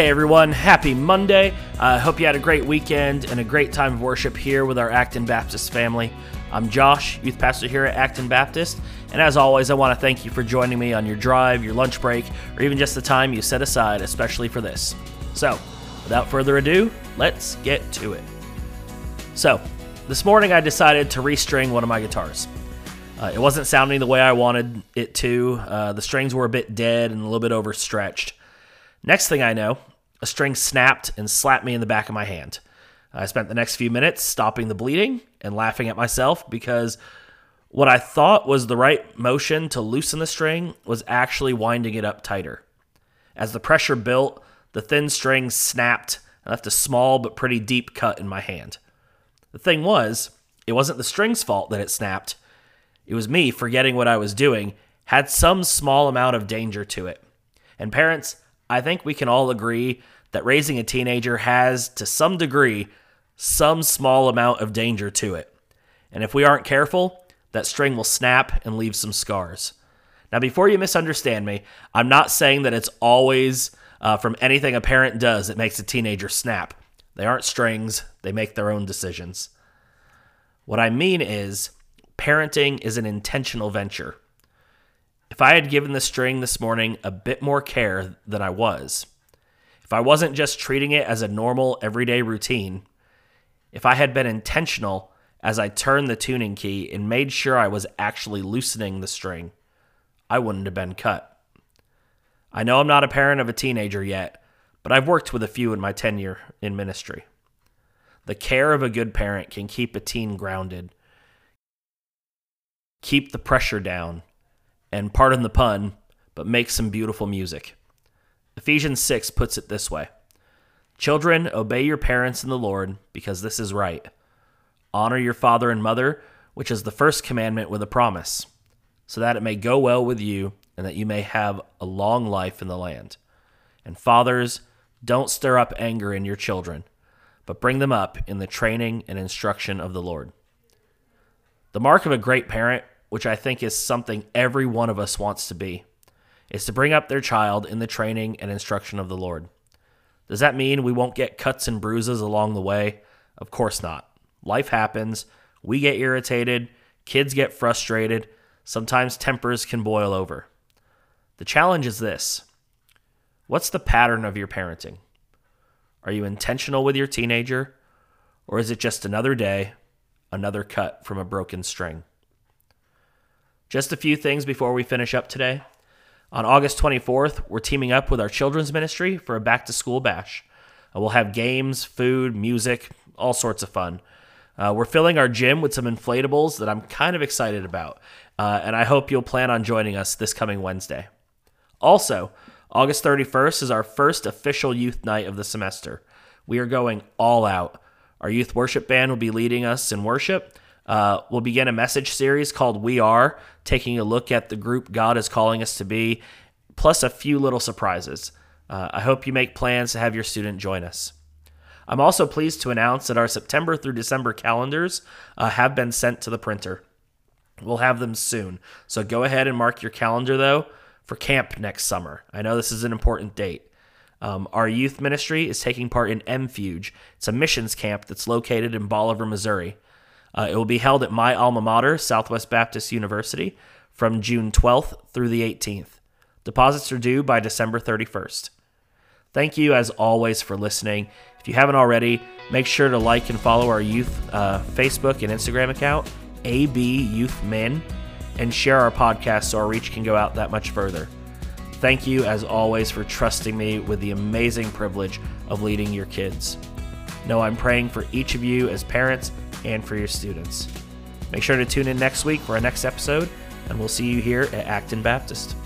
Hey everyone, happy Monday. I uh, hope you had a great weekend and a great time of worship here with our Acton Baptist family. I'm Josh, youth pastor here at Acton Baptist, and as always, I want to thank you for joining me on your drive, your lunch break, or even just the time you set aside, especially for this. So, without further ado, let's get to it. So, this morning I decided to restring one of my guitars. Uh, it wasn't sounding the way I wanted it to. Uh, the strings were a bit dead and a little bit overstretched. Next thing I know, a string snapped and slapped me in the back of my hand. I spent the next few minutes stopping the bleeding and laughing at myself because what I thought was the right motion to loosen the string was actually winding it up tighter. As the pressure built, the thin string snapped and left a small but pretty deep cut in my hand. The thing was, it wasn't the string's fault that it snapped. It was me forgetting what I was doing, had some small amount of danger to it. And parents, I think we can all agree that raising a teenager has, to some degree, some small amount of danger to it. And if we aren't careful, that string will snap and leave some scars. Now, before you misunderstand me, I'm not saying that it's always uh, from anything a parent does that makes a teenager snap. They aren't strings, they make their own decisions. What I mean is, parenting is an intentional venture. If I had given the string this morning a bit more care than I was, if I wasn't just treating it as a normal everyday routine, if I had been intentional as I turned the tuning key and made sure I was actually loosening the string, I wouldn't have been cut. I know I'm not a parent of a teenager yet, but I've worked with a few in my tenure in ministry. The care of a good parent can keep a teen grounded, keep the pressure down, and pardon the pun, but make some beautiful music. Ephesians 6 puts it this way Children, obey your parents in the Lord, because this is right. Honor your father and mother, which is the first commandment with a promise, so that it may go well with you and that you may have a long life in the land. And fathers, don't stir up anger in your children, but bring them up in the training and instruction of the Lord. The mark of a great parent which I think is something every one of us wants to be, is to bring up their child in the training and instruction of the Lord. Does that mean we won't get cuts and bruises along the way? Of course not. Life happens. We get irritated. Kids get frustrated. Sometimes tempers can boil over. The challenge is this What's the pattern of your parenting? Are you intentional with your teenager? Or is it just another day, another cut from a broken string? Just a few things before we finish up today. On August 24th, we're teaming up with our children's ministry for a back to school bash. Uh, we'll have games, food, music, all sorts of fun. Uh, we're filling our gym with some inflatables that I'm kind of excited about, uh, and I hope you'll plan on joining us this coming Wednesday. Also, August 31st is our first official youth night of the semester. We are going all out. Our youth worship band will be leading us in worship, uh, we'll begin a message series called We Are, taking a look at the group God is calling us to be, plus a few little surprises. Uh, I hope you make plans to have your student join us. I'm also pleased to announce that our September through December calendars uh, have been sent to the printer. We'll have them soon. So go ahead and mark your calendar, though, for camp next summer. I know this is an important date. Um, our youth ministry is taking part in MFUGE. It's a missions camp that's located in Bolivar, Missouri. Uh, it will be held at my alma mater, Southwest Baptist University, from June 12th through the 18th. Deposits are due by December 31st. Thank you, as always, for listening. If you haven't already, make sure to like and follow our youth uh, Facebook and Instagram account, AB Youth Men, and share our podcast so our reach can go out that much further. Thank you, as always, for trusting me with the amazing privilege of leading your kids. Know I'm praying for each of you as parents and for your students. Make sure to tune in next week for our next episode, and we'll see you here at Acton Baptist.